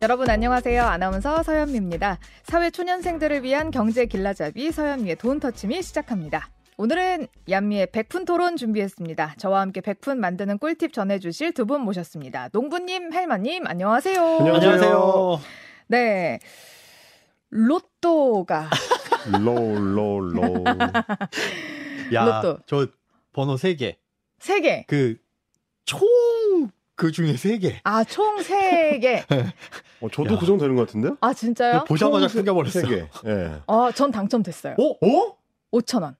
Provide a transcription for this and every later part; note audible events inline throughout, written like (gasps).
여러분 안녕하세요. 아나운서 서현미입니다. 사회 초년생들을 위한 경제 길라잡이 서현미의 돈 터치미 시작합니다. 오늘은 얀미의 백푼 토론 준비했습니다. 저와 함께 백푼 만드는 꿀팁 전해주실 두 분 모셨습니다. 농부님, 헬마님, 안녕하세요. 안녕하세요. 네. 로또가. (laughs) 로로로. (laughs) 야, 로또. 저 번호 3개. 세 개. 그, 총, 그 중에 3개. 아, 총 세 개. (laughs) 어, 저도 야. 그 정도 되는 것 같은데요? 아, 진짜요? 보자마자 세 숨겨버렸어. 개. 예. 아, 전 당첨됐어요. 어? 어? 5,000원.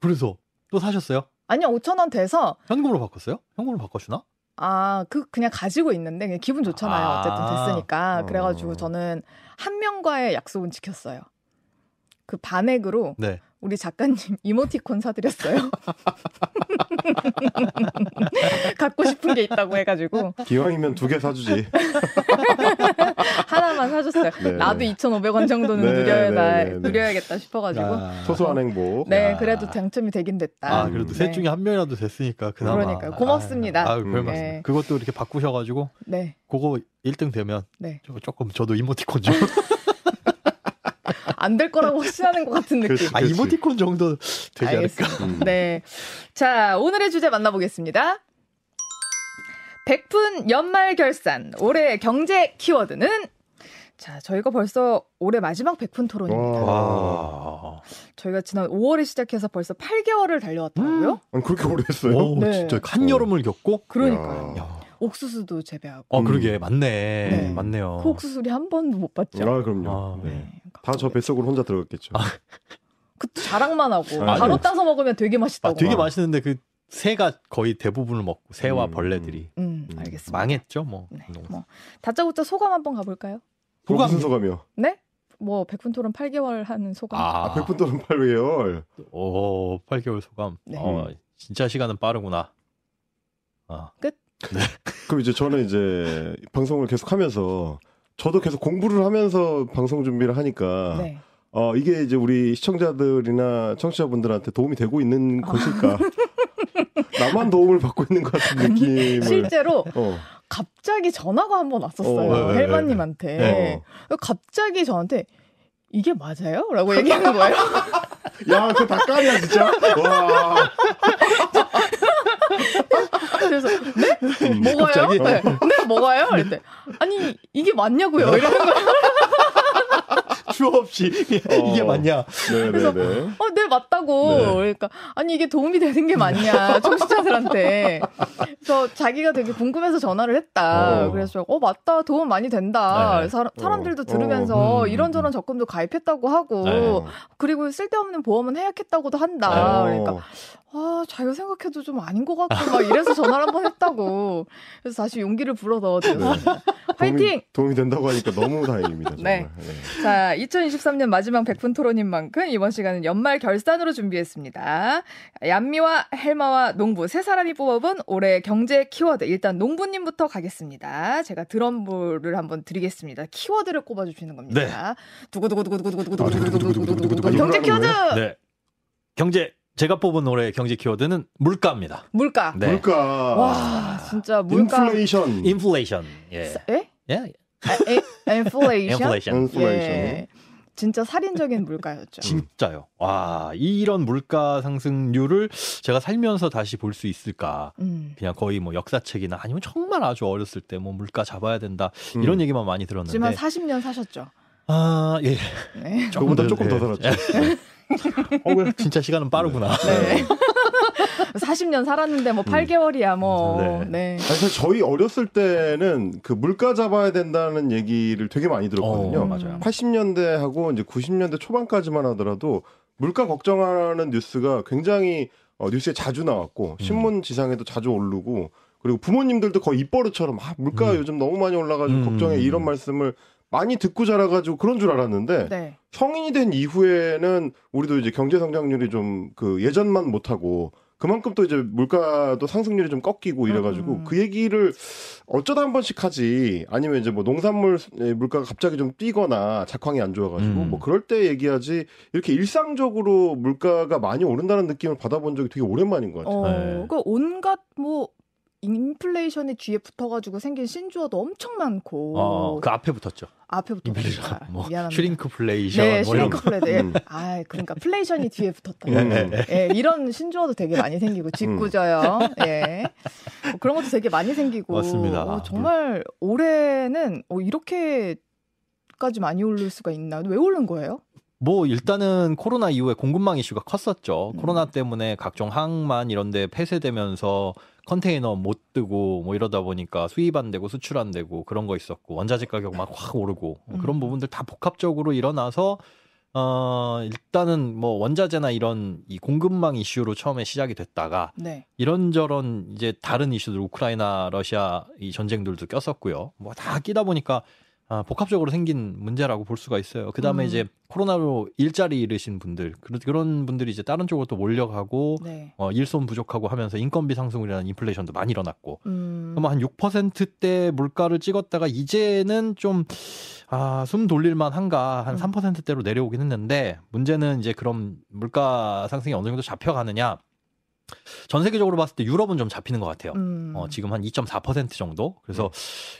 그래서 또 사셨어요? 아니요, 5,000원 돼서 현금으로 바꿨어요? 현금으로 바꿔주나? 아, 그, 그냥 가지고 있는데, 그냥 기분 좋잖아요. 아. 어쨌든 됐으니까. 어. 그래가지고 저는 한 명과의 약속은 지켰어요. 그 반액으로 네. 우리 작가님 이모티콘 사드렸어요. (laughs) 갖고 싶은 게 있다고 해가지고 기왕이면 두 개 사주지. (laughs) 하나만 사줬어요. 네. 나도 2,500원 정도는 네, 누려야, 네, 네, 네. 누려야겠다 싶어가지고. 아. 소소한 행복. 네, 야. 그래도 당첨이 되긴 됐다. 아, 그래도 셋 네. 중에 한 명이라도 됐으니까, 그나마. 그러니까요. 고맙습니다. 아, 아, 별 음. 말씀. 네. 그것도 이렇게 바꾸셔가지고, 네, 그거 1등 되면, 네. 저- 조금, 저도 이모티콘 좀. (laughs) 안 될 거라고 확신하는 것 같은 (laughs) 느낌. 그치. 아, 이모티콘 정도 되지 않을까? 알겠습니다. 음. 네. 자, 오늘의 주제 만나보겠습니다. 백푼 연말 결산. 올해 경제 키워드는 자, 저희가 벌써 올해 마지막 백푼 토론입니다. 와. 와. 저희가 지난 5월에 시작해서 벌써 8개월을 달려왔더라고요. 아니, 그렇게 오래 했어요? 오, 네. 진짜 한여름을 겪고? 그러니까요. 야. 야. 옥수수도 재배하고. 어, 음. 그러게. 맞네. 네. 맞네요. 그 옥수수 우리 한 번도 못 봤죠. 아, 그럼요. 아, 네. 네. 다저 뱃속으로 혼자 들어갔겠죠. 그것도 자랑만 하고 아, 바로 네. 따서 먹으면 되게 아, 맛있다고. 되게 맛있는데 그 새가 거의 대부분을 먹고 새와 음. 벌레들이 음, 음, 알겠습니다. 망했죠, 뭐. 네. 뭐 다짜고짜 소감 한번 가볼까요? 소감. 무슨 소감이요? 네? 뭐 백푼 토론 8개월 하는 소감. 아, 아, 100분 또는 8개월. 오, 8개월 소감. 네. 어, 진짜 시간은 빠르구나. 아, (laughs) 그럼 이제 저는 이제 방송을 계속 하면서 저도 계속 공부를 하면서 방송 준비를 하니까 네. 어, 이게 이제 우리 시청자들이나 청취자분들한테 도움이 되고 있는 것일까? (laughs) 나만 도움을 받고 있는 것 같은 느낌을. 실제로 어, 갑자기 전화가 한 번 왔었어요. 어, 네, 네, 헬마님한테. 네. 갑자기 저한테 이게 맞아요? 라고 얘기하는 거예요. (laughs) 야, 그거 닭가리야, 진짜. 와. 그래서 네? 음, 뭐가요? 갑자기? 네. 네, 뭐가요? 그랬대. 아니 이게 맞냐고요? 이러는 거예요. 추 없이 이게 어. 맞냐? 네네네. 어, 네 맞다고. 네. 그러니까 아니 이게 도움이 되는 게 맞냐 청취자들한테. 그래서 자기가 되게 궁금해서 전화를 했다. 어. 그래서 어 맞다 도움 많이 된다. 네. 사, 사람들도 어. 들으면서 어. 음, 이런저런 음. 적금도 가입했다고 하고 네. 그리고 쓸데없는 보험은 해약했다고도 한다. 어. 그러니까 아 자기가 생각해도 좀 아닌 것 같고 막 이래서 전화를 한번 했다고. 그래서 다시 용기를 불어 넣어 드렸습니다. (laughs) 화이팅! 도움이, 도움이 된다고 하니까 너무 다행입니다. 정말. 네. 네. 자, 2023년 마지막 백분 토론인 만큼 이번 시간은 연말 결산으로 준비했습니다. 얀미와 헬마와 농부 세 사람이 뽑아본 올해 경제 키워드. 일단 농부님부터 가겠습니다. 제가 드럼볼을 한번 드리겠습니다. 키워드를 꼽아주시는 겁니다. 두구두구두구두구두구두구두구두구두구두구두구 경제 키워드! 네. 경제 제가 뽑은 올해 경제 키워드는 물가입니다. 물가. 네. 물가. 와, 진짜 물가. 인플레이션. 인플레이션. 예. 에? 예. 아, 에, 인플레이션? 인플레이션. 인플레이션. 예. 진짜 살인적인 물가였죠. 진짜요. 와, 이런 물가 상승률을 제가 살면서 다시 볼 수 있을까? 음. 그냥 거의 뭐 역사책이나 아니면 정말 아주 어렸을 때 뭐 물가 잡아야 된다 음. 이런 얘기만 많이 들었는데 하지만 40년 사셨죠. 아, 예. 네. 조금 더 네. 살았죠. 어, 왜 진짜 시간은 빠르구나. 네. (laughs) 40년 살았는데 뭐 8개월이야 뭐. 네. 네. 사실 저희 어렸을 때는 그 물가 잡아야 된다는 얘기를 되게 많이 들었거든요. 어, 맞아요. 80년대하고 이제 90년대 초반까지만 하더라도 물가 걱정하는 뉴스가 굉장히 어, 뉴스에 자주 나왔고 음. 신문 지상에도 자주 오르고 그리고 부모님들도 거의 입버릇처럼 아, 물가 음. 요즘 너무 많이 올라가지고 음. 걱정해 이런 말씀을 많이 듣고 자라가지고 그런 줄 알았는데 네. 성인이 된 이후에는 우리도 이제 경제 성장률이 좀 그 예전만 못하고 그만큼 또 이제 물가도 상승률이 좀 꺾이고 이래가지고 음. 그 얘기를 어쩌다 한 번씩 하지 아니면 이제 뭐 농산물 물가가 갑자기 좀 뛰거나 작황이 안 좋아가지고 음. 뭐 그럴 때 얘기하지 이렇게 일상적으로 물가가 많이 오른다는 느낌을 받아본 적이 되게 오랜만인 것 같아요. 어, 네. 그 온갖 뭐 인플레이션이 뒤에 붙어가지고 생긴 신조어도 엄청 많고 어, 그 앞에 붙었죠. 앞에 붙었 인플레이션, 뭐 미안합니다. 슈링크플레이션, 네, 뭐. 슈링크플레이션. 음. 아, 그러니까 플레이션이 뒤에 붙었다. 음. 예, 이런 신조어도 되게 많이 생기고 짓궂어요. 예. 뭐 그런 것도 되게 많이 생기고. 맞습니다. 어, 정말 올해는 어, 이렇게까지 많이 오를 수가 있나? 왜 오른 거예요? 뭐 일단은 코로나 이후에 공급망 이슈가 컸었죠. 음. 코로나 때문에 각종 항만 이런데 폐쇄되면서 컨테이너 못 뜨고 뭐 이러다 보니까 수입 안 되고 수출 안 되고 그런 거 있었고 원자재 가격 막 확 오르고 뭐 그런 음. 부분들 다 복합적으로 일어나서 어 일단은 뭐 원자재나 이런 이 공급망 이슈로 처음에 시작이 됐다가 네. 이런저런 이제 다른 이슈들 우크라이나 러시아 이 전쟁들도 꼈었고요. 뭐 다 끼다 보니까 아, 복합적으로 생긴 문제라고 볼 수가 있어요. 그 다음에 음. 이제 코로나로 일자리 잃으신 분들 그런 분들이 이제 다른 쪽으로 또 몰려가고 네. 어, 일손 부족하고 하면서 인건비 상승이라는 인플레이션도 많이 일어났고 음. 그럼 한 6%대 물가를 찍었다가 이제는 좀 아, 숨 돌릴만 한가 한 음. 3%대로 내려오긴 했는데 문제는 이제 그럼 물가 상승이 어느 정도 잡혀가느냐 전 세계적으로 봤을 때 유럽은 좀 잡히는 것 같아요. 음. 어, 지금 한 2.4% 정도. 그래서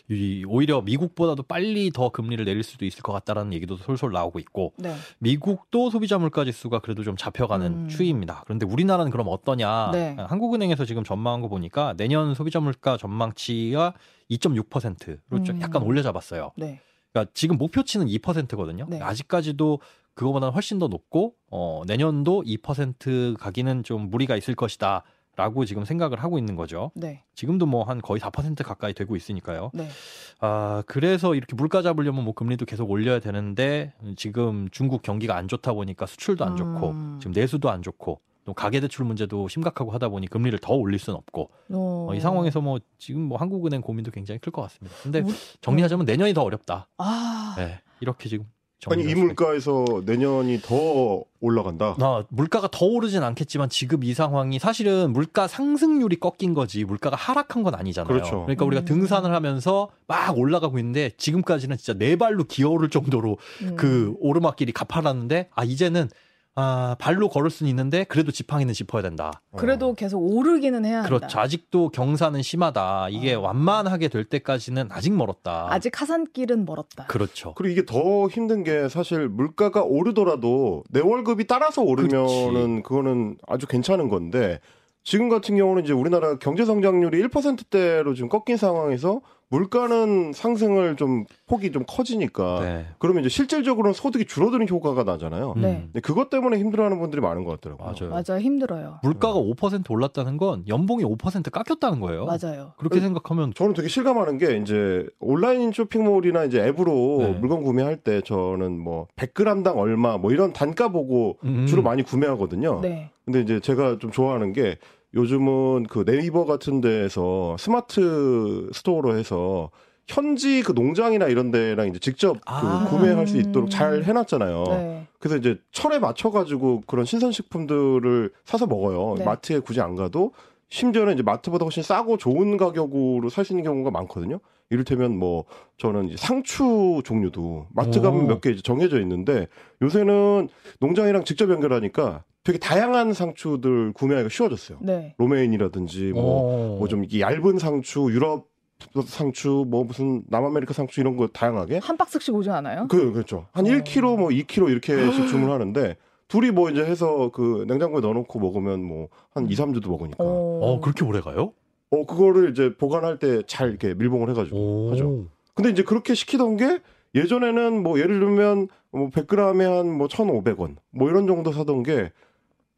이, 오히려 미국보다도 빨리 더 금리를 내릴 수도 있을 것 같다라는 얘기도 솔솔 나오고 있고 네. 미국도 소비자 물가 지수가 그래도 좀 잡혀가는 음. 추이입니다. 그런데 우리나라는 그럼 어떠냐? 네. 한국은행에서 지금 전망한 거 보니까 내년 소비자 물가 전망치가 2.6%로 좀 음. 약간 올려 잡았어요. 네. 그러니까 지금 목표치는 2%거든요. 네. 아직까지도 그거보다는 훨씬 더 높고 어, 내년도 2% 가기는 좀 무리가 있을 것이다. 라고 지금 생각을 하고 있는 거죠. 네. 지금도 뭐 한 거의 4% 가까이 되고 있으니까요. 네. 아, 그래서 이렇게 물가 잡으려면 뭐 금리도 계속 올려야 되는데 지금 중국 경기가 안 좋다 보니까 수출도 안 좋고 음. 지금 내수도 안 좋고 또 가계 대출 문제도 심각하고 하다 보니 금리를 더 올릴 수는 없고 어. 어, 이 상황에서 뭐 지금 뭐 한국은행 고민도 굉장히 클 것 같습니다. 근데 정리하자면 내년이 더 어렵다. 아. 네, 이렇게 지금 아니 이 물가에서 내년이 더 올라간다. 아, 물가가 더 오르진 않겠지만 지금 이 상황이 사실은 물가 상승률이 꺾인 거지 물가가 하락한 건 아니잖아요. 그렇죠. 러니까 우리가 음. 등산을 하면서 막 올라가고 있는데 지금까지는 진짜 네 발로 기어오를 정도로 음. 그 오르막길이 가파랐는데 아 이제는 아 발로 걸을 수는 있는데 그래도 지팡이는 짚어야 된다. 그래도 계속 오르기는 해야 한다. 그렇죠. 아직도 경사는 심하다. 이게 어. 완만하게 될 때까지는 아직 멀었다. 아직 하산길은 멀었다. 그렇죠. 그리고 이게 더 힘든 게 사실 물가가 오르더라도 내 월급이 따라서 오르면은 그거는 아주 괜찮은 건데 지금 같은 경우는 이제 우리나라 경제 성장률이 1%대로 지금 꺾인 상황에서 물가는 상승을 좀 폭이 좀 커지니까 네. 그러면 이제 실질적으로는 소득이 줄어드는 효과가 나잖아요. 네. 음. 근데 그것 때문에 힘들어하는 분들이 많은 것 같더라고요. 맞아요. 맞아요. 힘들어요. 물가가 5% 올랐다는 건 연봉이 5% 깎였다는 거예요. 맞아요. 그렇게 생각하면 저는 되게 실감하는 게 이제 온라인 쇼핑몰이나 이제 앱으로 네. 물건 구매할 때 저는 뭐 100g당 얼마 뭐 이런 단가 보고 음. 주로 많이 구매하거든요. 네. 근데 이제 제가 좀 좋아하는 게 요즘은 그 네이버 같은 데에서 Smart Store로 해서 현지 그 농장이나 이런 데랑 이제 직접 그 아. 구매할 수 음. 있도록 잘 해놨잖아요. 네. 그래서 이제 철에 맞춰가지고 그런 신선식품들을 사서 먹어요. 네. 마트에 굳이 안 가도 심지어는 이제 마트보다 훨씬 싸고 좋은 가격으로 살 수 있는 경우가 많거든요. 이를테면 뭐 저는 이제 상추 종류도 마트 오. 가면 몇 개 정해져 있는데 요새는 농장이랑 직접 연결하니까 되게 다양한 상추들 구매하기가 쉬워졌어요. 네. 로메인이라든지 뭐 어. 뭐좀 얇은 상추, 유럽 상추, 뭐 무슨 남아메리카 상추 이런 거 다양하게 한 박스씩 오지 않아요? 그 그렇죠. 한 어. 1kg 뭐 2kg 이렇게씩 주문하는데 둘이 뭐 이제 해서 그 냉장고에 넣어놓고 먹으면 뭐 한 2, 3주도 먹으니까. 어, 어, 그렇게 오래 가요? 그거를 이제 보관할 때 잘 이렇게 밀봉을 해가지고 오. 하죠. 근데 이제 그렇게 시키던 게 예전에는 뭐 예를 들면 뭐 100g에 한 뭐 1,500원 뭐 이런 정도 사던 게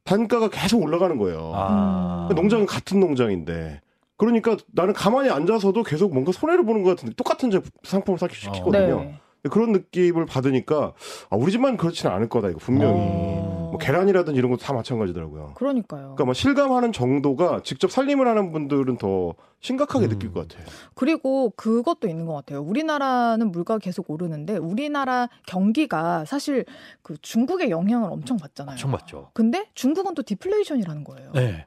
단가가 계속 올라가는 거예요. 아. 음. 농장은 같은 농장인데. 그러니까 나는 가만히 앉아서도 계속 뭔가 손해를 보는 것 같은데 똑같은 제 상품을 사기 시키거든요. 네. 그런 느낌을 받으니까 아, 우리 집만 그렇지는 않을 거다 이거 분명히 어. 뭐 계란이라든지 이런 것도 다 마찬가지더라고요. 그러니까요. 그러니까 뭐 실감하는 정도가 직접 살림을 하는 분들은 더 심각하게 음. 느낄 것 같아요. 그리고 그것도 있는 것 같아요. 우리나라는 물가가 계속 오르는데 우리나라 경기가 사실 그 중국의 영향을 엄청 받잖아요. 엄청 받죠. 근데 중국은 또 디플레이션이라는 거예요. 네.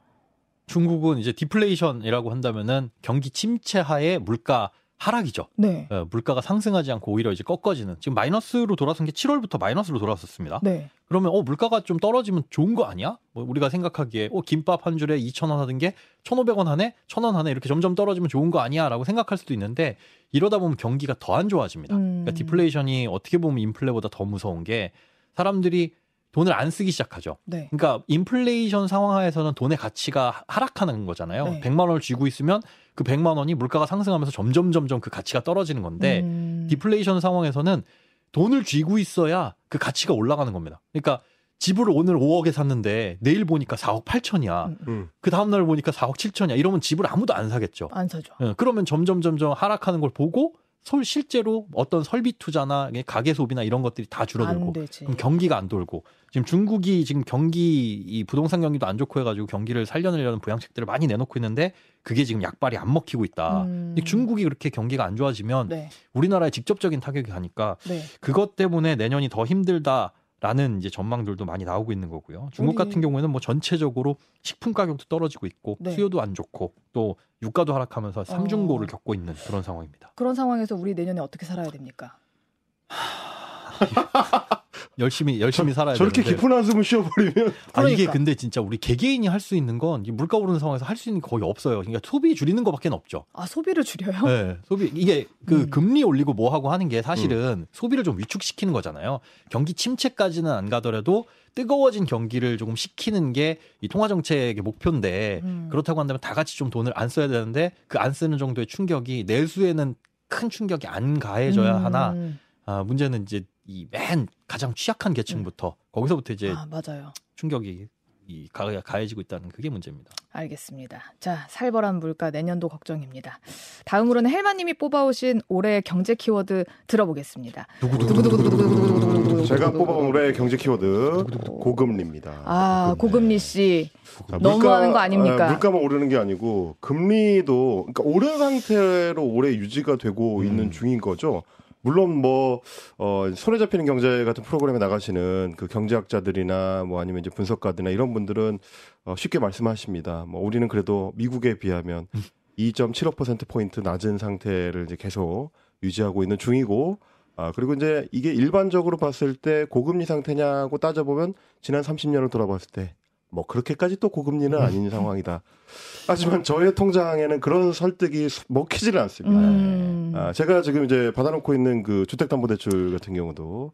중국은 이제 디플레이션이라고 한다면은 경기 침체하에 물가 하락이죠. 네. 예, 물가가 상승하지 않고 오히려 이제 꺾어지는 지금 마이너스로 돌아선 게 7월부터 마이너스로 돌아섰습니다. 네. 그러면 어 물가가 좀 떨어지면 좋은 거 아니야? 뭐 우리가 생각하기에 어 김밥 한 줄에 2,000원 하던 게 1,500원 하네, 1,000원 하네 이렇게 점점 떨어지면 좋은 거 아니야라고 생각할 수도 있는데 이러다 보면 경기가 더 안 좋아집니다. 음. 그러니까 디플레이션이 어떻게 보면 인플레보다 더 무서운 게 사람들이 돈을 안 쓰기 시작하죠. 네. 그러니까 인플레이션 상황하에서는 돈의 가치가 하락하는 거잖아요. 네. 100만 원을 쥐고 있으면 그 100만 원이 물가가 상승하면서 점점 점점 그 가치가 떨어지는 건데 음. 디플레이션 상황에서는 돈을 쥐고 있어야 그 가치가 올라가는 겁니다. 그러니까 집을 오늘 5억에 샀는데 내일 보니까 4억 8천이야. 음. 음. 그 다음 날 보니까 4억 7천이야. 이러면 집을 아무도 안 사겠죠. 안 사죠. 예, 그러면 점점 점점 하락하는 걸 보고 솔 실제로 어떤 설비 투자나 가계 소비나 이런 것들이 다 줄어들고. 그럼 경기가 안 돌고 지금 중국이 지금 경기 이 부동산 경기도 안 좋고 해가지고 경기를 살려내려는 부양책들을 많이 내놓고 있는데 그게 지금 약발이 안 먹히고 있다. 음. 중국이 그렇게 경기가 안 좋아지면 네. 우리나라에 직접적인 타격이 가니까 네. 그것 때문에 내년이 더 힘들다 라는 이제 전망들도 많이 나오고 있는 거고요. 중국 우리- 같은 경우에는 뭐 전체적으로 식품 가격도 떨어지고 있고 네. 수요도 안 좋고 또 유가도 하락하면서 삼중고를 어. 겪고 있는 그런 상황입니다. 그런 상황에서 우리 내년에 어떻게 살아야 됩니까? (laughs) 열심히 열심히 살아야 저렇게 되는데 깊은 한숨을 쉬어버리면 (laughs) 아, 이게 그러니까. 근데 진짜 우리 개개인이 할 수 있는 건이 물가 오르는 상황에서 할 수 있는 게 거의 없어요. 그러니까 소비 줄이는 것밖에 없죠. 아 소비를 줄여요? 네, 소비 이게 그 음. 금리 올리고 뭐 하고 하는 게 사실은 소비를 좀 위축시키는 거잖아요. 경기 침체까지는 안 가더라도 뜨거워진 경기를 조금 식히는 게 이 통화 정책의 목표인데 음. 그렇다고 한다면 다 같이 좀 돈을 안 써야 되는데 그 안 쓰는 정도의 충격이 내수에는 큰 충격이 안 가해져야 음. 하나 아, 문제는 이제 이 맨 가장 취약한 계층부터 거기서부터 이제 아 맞아요. 충격이 이 가, 가해지고 있다는 그게 문제입니다. 알겠습니다. 자, 살벌한 물가 내년도 걱정입니다. 다음으로는 헬마님이 뽑아오신 올해 경제 키워드 들어보겠습니다. 제가 뽑아온 올해 경제 키워드 고금리입니다. 아, 고금리 씨. 자, 너무하는 거 아닙니까? 아, 물가만 오르는 게 아니고 금리도 그러니까 오른 상태로 올해 유지가 되고 음. 있는 중인 거죠. 물론 뭐 어, 손에 잡히는 경제 같은 프로그램에 나가시는 그 경제학자들이나 뭐 아니면 이제 분석가들이나 이런 분들은 어, 쉽게 말씀하십니다. 뭐 우리는 그래도 미국에 비하면 음. 2.75% 포인트 낮은 상태를 이제 계속 유지하고 있는 중이고 아 그리고 이제 이게 일반적으로 봤을 때 고금리 상태냐고 따져보면 지난 30년을 돌아봤을 때 뭐 그렇게까지 또 고금리는 아닌 상황이다. 하지만 저의 통장에는 그런 설득이 수- 먹히지를 않습니다. 음. 아, 제가 지금 이제 받아놓고 있는 그 주택담보대출 같은 경우도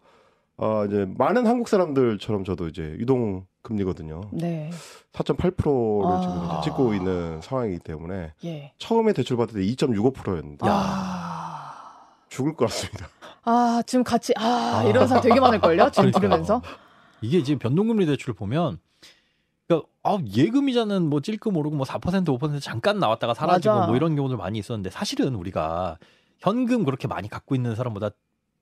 어, 이제 많은 한국 사람들처럼 저도 이제 유동 금리거든요. 네. 4.8%를 아. 지금 이제 찍고 있는 상황이기 때문에 예. 처음에 대출 받을 때 2.65%였는데 아. 죽을 것 같습니다. 아, 지금 같이 아, 이런 사람 되게 많을 걸요? 지금 그러니까요. 들으면서. 이게 지금 변동금리 대출을 보면 그러니까 아, 예금이자는 뭐 찔끔 오르고 뭐 4% 5% 잠깐 나왔다가 사라지고 맞아. 뭐 이런 경우들 많이 있었는데 사실은 우리가 현금 그렇게 많이 갖고 있는 사람보다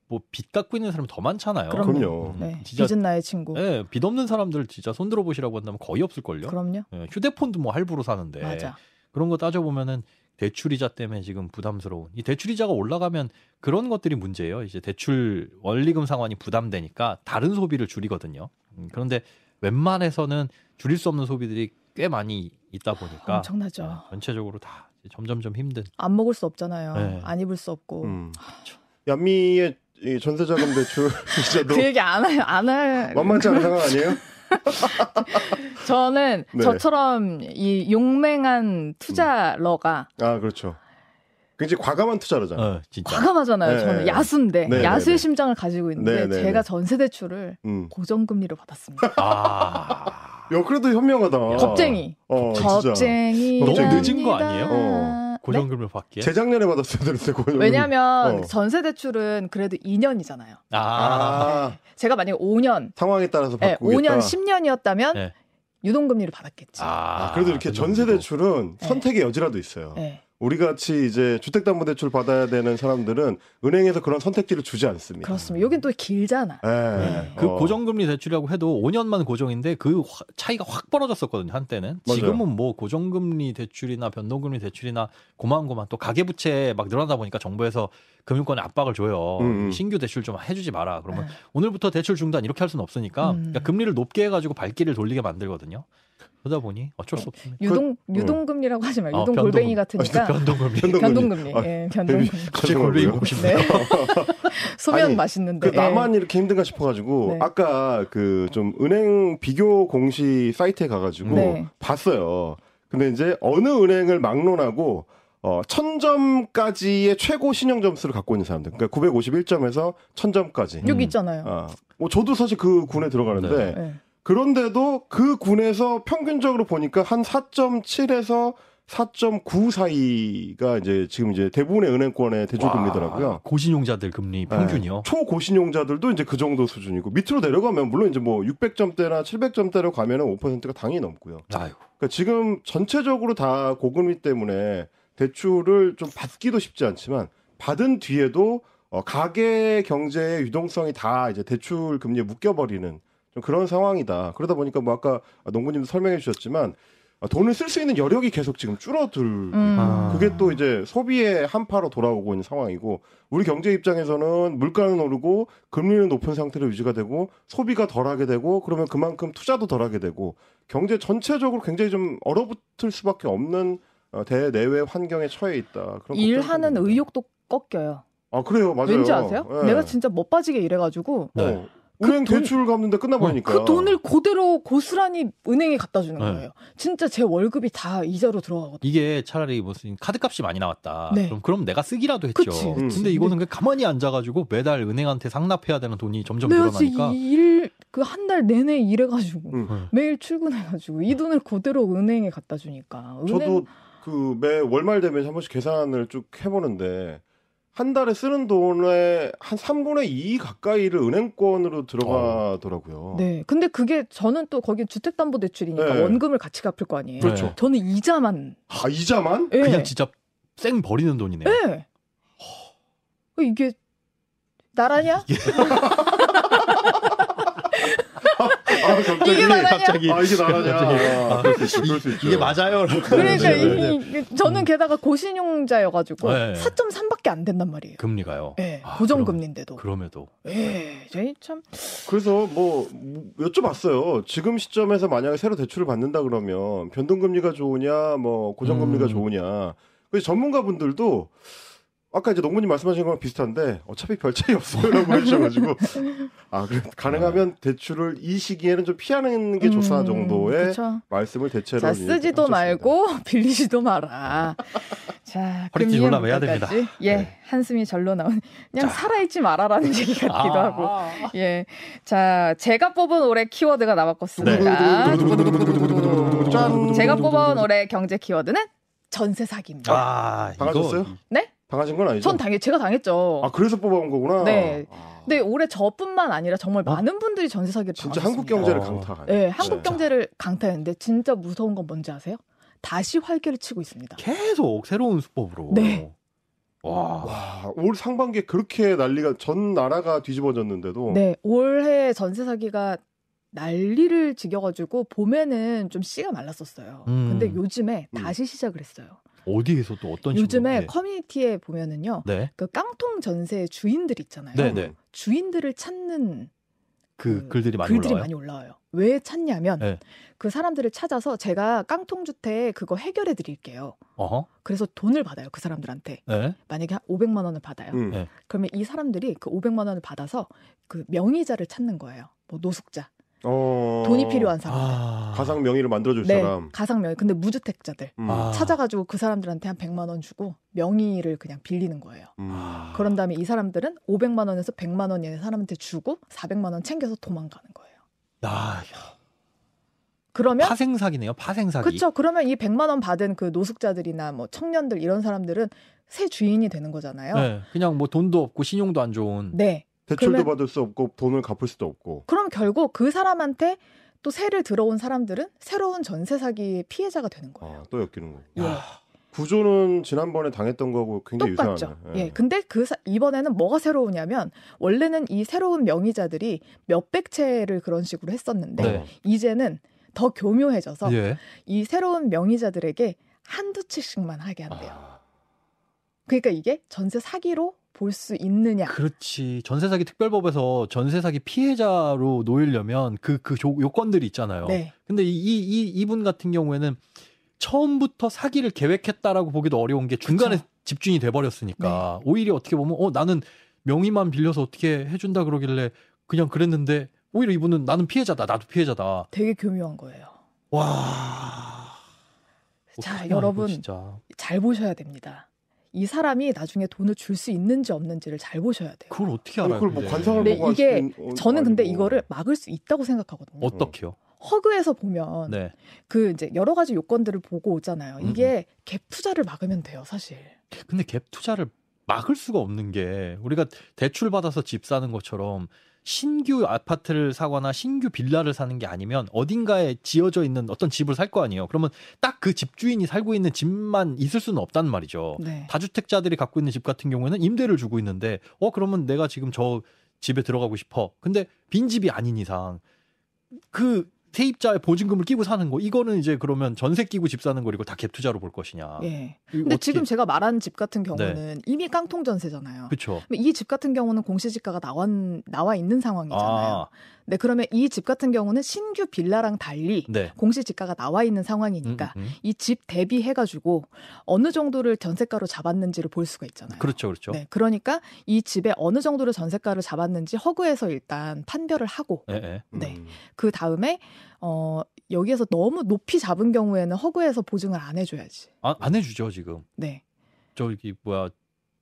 뭐빚 갖고 있는 사람이 더 많잖아요. 그럼요. 그럼요. 네. 진짜 빚은 나의 친구. 예, 빚 없는 사람들 진짜 손 들어 보시라고 한다면 거의 없을 걸요. 그럼요. 예, 휴대폰도 뭐 할부로 사는데 맞아. 그런 거 따져 보면은 대출이자 때문에 지금 부담스러운 이 대출이자가 올라가면 그런 것들이 문제예요. 이제 대출 원리금 상환이 부담되니까 다른 소비를 줄이거든요. 음, 그런데 웬만해서는 줄일 수 없는 소비들이 꽤 많이 있다 보니까 엄청나죠. 예, 전체적으로 다 점점점 힘든. 안 먹을 수 없잖아요. 네. 안 입을 수 없고. 음. 얀미의 이 전세자금 대출 이자도 (laughs) 그 얘기 안 할, 안 할. 만만치 않은 상황 아니에요? (laughs) 저는 네. 저처럼 이 용맹한 투자러가 아 그렇죠. 굉장히 과감한 투자로잖아요. 어, 진짜. 과감하잖아요. 네. 저는 야수인데 네, 야수의 네, 네. 심장을 가지고 있는데 네, 네, 제가 네. 전세 대출을 음. 고정금리로 받았습니다. 아. 야 그래도 현명하다. 겁쟁이. 어. 겁쟁이. 너무 늦은 거 아니에요? 어. 고정금을 받기에. 재작년에 받았어야 되는데 고정. 왜냐하면 어. 전세 대출은 그래도 2년이잖아요. 아. 아 제가 만약에 5년, 상황에 따라서 네, 바꾸겠다. 5년, 10년이었다면 네. 유동금리를 받았겠지. 아, 아, 그래도 이렇게 전세 대출은 네. 선택의 여지라도 있어요. 네. 우리 같이 이제 주택담보대출 받아야 되는 사람들은 은행에서 그런 선택지를 주지 않습니다. 그렇습니다. 여긴 또 길잖아. 예. 네. 그 어. 고정금리 대출이라고 해도 5년만 고정인데 그 화- 차이가 확 벌어졌었거든요 한때는 맞아요. 지금은 뭐 고정금리 대출이나 변동금리 대출이나 고만고만 또 가계부채 막 늘어나다 보니까 정부에서 금융권에 압박을 줘요 음, 음. 신규 대출 좀 해주지 마라 그러면 네. 오늘부터 대출 중단 이렇게 할 수는 없으니까 음. 그러니까 금리를 높게 해가지고 발길을 돌리게 만들거든요 그러다 보니 어쩔 수 없습니다. 유동 그, 유동금리라고 하지 말고 어, 유동 변동- 골뱅이 같으니까 변동금리. 변동금리. 변동금리. 아, 예, 변동금리. 갑자기 골뱅이 먹고 싶네요. 네. (laughs) 소면 아니, 맛있는데. 그 나만 이렇게 힘든가 싶어가지고 네. 아까 그 좀 은행 비교 공시 사이트에 가가지고 네. 봤어요. 근데 이제 어느 은행을 막론하고 어, 1000점까지의 최고 신용 점수를 갖고 있는 사람들. 그러니까 951점에서 1000점까지. 예. 여기 있잖아요. 아, 뭐 저도 사실 그 군에 들어가는데 네. 그런데도 그 군에서 평균적으로 보니까 한 4.7에서 4.9 사이가 이제 지금 이제 대부분의 은행권의 대출금리더라고요. 와, 고신용자들 금리 평균이요. 네. 초고신용자들도 이제 그 정도 수준이고 밑으로 내려가면 물론 이제 뭐 600점대나 700점대로 가면은 5%가 당연히 넘고요. 아유. 그러니까 지금 전체적으로 다 고금리 때문에 대출을 좀 받기도 쉽지 않지만 받은 뒤에도 어, 가계 경제의 유동성이 다 이제 대출 금리에 묶여버리는 좀 그런 상황이다. 그러다 보니까 뭐 아까 농구님도 설명해 주셨지만 아, 돈을 쓸 수 있는 여력이 계속 지금 줄어들. 음. 아. 그게 또 이제 소비의 한파로 돌아오고 있는 상황이고 우리 경제 입장에서는 물가는 오르고 금리는 높은 상태로 유지가 되고 소비가 덜하게 되고 그러면 그만큼 투자도 덜하게 되고 경제 전체적으로 굉장히 좀 얼어붙을 수밖에 없는 어, 대내외 환경에 처해 있다. 그런 일하는. 의욕도 꺾여요. 아 그래요, 맞아요. 왠지 아세요? 예. 내가 진짜 못 빠지게 일해가지고 네. 어, 은행 그 돈- 대출 갚는데 끝나버리니까 그 돈을 그대로 고스란히 은행에 갖다 주는 네. 거예요. 진짜 제 월급이 다 이자로 들어가거든요. 이게 차라리 무슨 카드값이 많이 나왔다. 네. 그럼 그럼 내가 쓰기라도 했죠. 그치, 음. 근데 이거는 그냥 가만히 앉아가지고 매달 은행한테 상납해야 되는 돈이 점점 내가 늘어나니까. 일그 한 달 내내 일해가지고 음. 네. 매일 출근해가지고 이 돈을 그대로 은행에 갖다 주니까. 은행 저도 그 매 월말 되면 한 번씩 계산을 쭉 해보는데 한 달에 쓰는 돈의 한 3분의 2 가까이를 은행권으로 들어가더라고요. 네. 근데 그게 저는 또 거기 주택담보대출이니까 네. 원금을 같이 갚을 거 아니에요. 그렇죠. 저는 이자만. 아 이자만? 예. 그냥 진짜 쌩 버리는 돈이네요. 예. 이게 나라냐? 아 (laughs) 갑자기 이게? 갑자기 아 이게 나라냐? 아, 있죠. 그럴 수 있죠. 이게 맞아요. 그러니까 네, 네, 네. 이, 이- 저는 게다가 고신용자여가지고 네. 4.3밖에 안 된단 말이에요. 금리가요. 예, 아, 고정금리인데도. 그럼에도 예, 저희 참 그래서 뭐 여쭤봤어요. 지금 시점에서 만약에 새로 대출을 받는다 그러면 변동금리가 좋으냐, 뭐 고정금리가 음. 좋으냐. 그래서 전문가분들도 아까 이제 농부님 말씀하신 거랑 비슷한데 어차피 별 차이 없어요라고 (laughs) 해주셔가지고 아 그래 가능하면 대출을 이 시기에는 좀 피하는 게 좋다 음, 정도의 그쵸. 말씀을 대체로 자, 쓰지도 하셨습니다. 말고 (laughs) 빌리지도 마라. 자, 허리띠 올라매야. 됩니다. 예, 네. 한숨이 절로 나온 그냥 자. 살아있지 말아라는 (laughs) 얘기 같기도 아. 하고. 예. 자, 제가 뽑은 올해 키워드가 나왔겠습니다. 네. 짠. 제가 뽑아온 올해 경제 키워드는 전세 사기입니다. 아? 이거 네? 당하신 건 아니죠? 전 당해 제가 당했죠. 아 그래서 뽑아온 거구나. 네. 아, 근데 올해 저뿐만 아니라 정말 많은 분들이 전세 사기를 진짜 당하셨습니다. 한국 경제를 어. 강타하네. 네, 한국 진짜. 경제를 강타했는데 진짜 무서운 건 뭔지 아세요? 다시 활개를 치고 있습니다. 계속 새로운 수법으로. 네. 와. 와, 올 상반기에 그렇게 난리가 전 나라가 뒤집어졌는데도 네, 올해 전세 사기가 난리를 지겨가지고 봄에는 좀 씨가 말랐었어요. 음. 근데 요즘에 음. 다시 시작을 했어요. 어디에서 또 어떤 식으로? 요즘에 네. 커뮤니티에 보면은요, 네. 그 깡통 전세 주인들 있잖아요. 네, 네. 주인들을 찾는 그 그 글들이 많이 글들이 올라와요. 많이 올라와요. 왜 찾냐면 네. 그 사람들을 찾아서 제가 깡통 주택 그거 해결해 드릴게요. 어허. 그래서 돈을 받아요 그 사람들한테 네. 만약에 한 500만 원을 받아요. 음. 네. 그러면 이 사람들이 그 500만 원을 받아서 그 명의자를 찾는 거예요. 뭐 노숙자, 어... 돈이 필요한 사람들. 아. 가상 명의를 만들어줄 네, 사람. 가상 명의. 근데 무주택자들 음. 아. 찾아가지고 그 사람들한테 한 100만 원 주고 명의를 그냥 빌리는 거예요. 음. 그런 다음에 이 사람들은 500만 원에서 100만 원 얘네 사람한테 주고 400만 원 챙겨서 도망가는 거예요. 아, 그러면 파생 사기네요. 파생 사기. 그렇죠. 그러면 이 100만 원 받은 그 노숙자들이나 뭐 청년들 이런 사람들은 새 주인이 되는 거잖아요. 네. 그냥 뭐 돈도 없고 신용도 안 좋은. 네. 대출도 그러면- 받을 수 없고 돈을 갚을 수도 없고. 그럼 결국 그 사람한테 또 세를 들어온 사람들은 새로운 전세 사기의 피해자가 되는 거예요. 아, 또 엮이는 거. 예. 야. 구조는 지난번에 당했던 거고 굉장히 똑같죠. 유사하네. 예. 근데 그 사- 이번에는 뭐가 새로우냐면 원래는 이 새로운 명의자들이 몇백 채를 그런 식으로 했었는데 네. 이제는 더 교묘해져서 예. 이 새로운 명의자들에게 한두 채씩만 하게 한대요. 아, 그러니까 이게 전세 사기로 볼 수 있느냐. 그렇지. 전세 사기 특별법에서 전세 사기 피해자로 놓이려면 그, 그 조- 요건들이 있잖아요. 네. 근데 이, 이, 이, 이분 같은 경우에는 처음부터 사기를 계획했다라고 보기도 어려운 게 중간에 그쵸. 집중이 돼 버렸으니까 오히려 어떻게 보면 어 나는 명의만 빌려서 어떻게 해준다 그러길래 그냥 그랬는데 오히려 이분은 나는 피해자다 나도 피해자다 되게 교묘한 거예요. 와 자, 여러분. 잘 보셔야 됩니다. 이 사람이 나중에 돈을 줄 수 있는지 없는지를 잘 보셔야 돼요. 그걸 어떻게 알아요 그걸 뭐? 관상을 네, 보고 할 이게 수 어, 저는 근데 아니고. 이거를 막을 수 있다고 생각하거든요. 어떻게요 허그에서 보면 네 그 이제 여러 가지 요건들을 보고 오잖아요. 음, 이게 갭 투자를 막으면 돼요, 사실. 근데 갭 투자를 막을 수가 없는 게 우리가 대출 받아서 집 사는 것처럼 신규 아파트를 사거나 신규 빌라를 사는 게 아니면 어딘가에 지어져 있는 어떤 집을 살 거 아니에요. 그러면 딱 그 집주인이 살고 있는 집만 있을 수는 없단 말이죠. 네. 다주택자들이 갖고 있는 집 같은 경우에는 임대를 주고 있는데 어 그러면 내가 지금 저 집에 들어가고 싶어. 근데 빈 집이 아닌 이상 그 세입자의 보증금을 끼고 사는 거 이거는 이제 그러면 전세 끼고 집 사는 거리고 다 갭 투자로 볼 것이냐. 예. 근데 어떻게- 지금 제가 말한 집 같은 네. 경우는 이미 깡통 전세잖아요. 그렇죠. 이 집 같은 경우는 공시지가가 나와, 나와 있는 상황이잖아요. 아, 네, 그러면 이 집 같은 경우는 신규 빌라랑 달리 네. 공시지가가 나와 있는 음, 상황이니까 음, 음. 이집 대비해 가지고 어느 정도를 전세가로 잡았는지를 볼 수가 있잖아요. 그렇죠, 그렇죠. 네, 그러니까 이 집에 어느 정도를 전세가를 잡았는지 허그에서 일단 판별을 하고 예, 예. 네. 음. 그 다음에 어 여기에서 너무 높이 잡은 경우에는 허그에서 보증을 안 해줘야지. 아, 안 해주죠 지금. 네, 저기 뭐야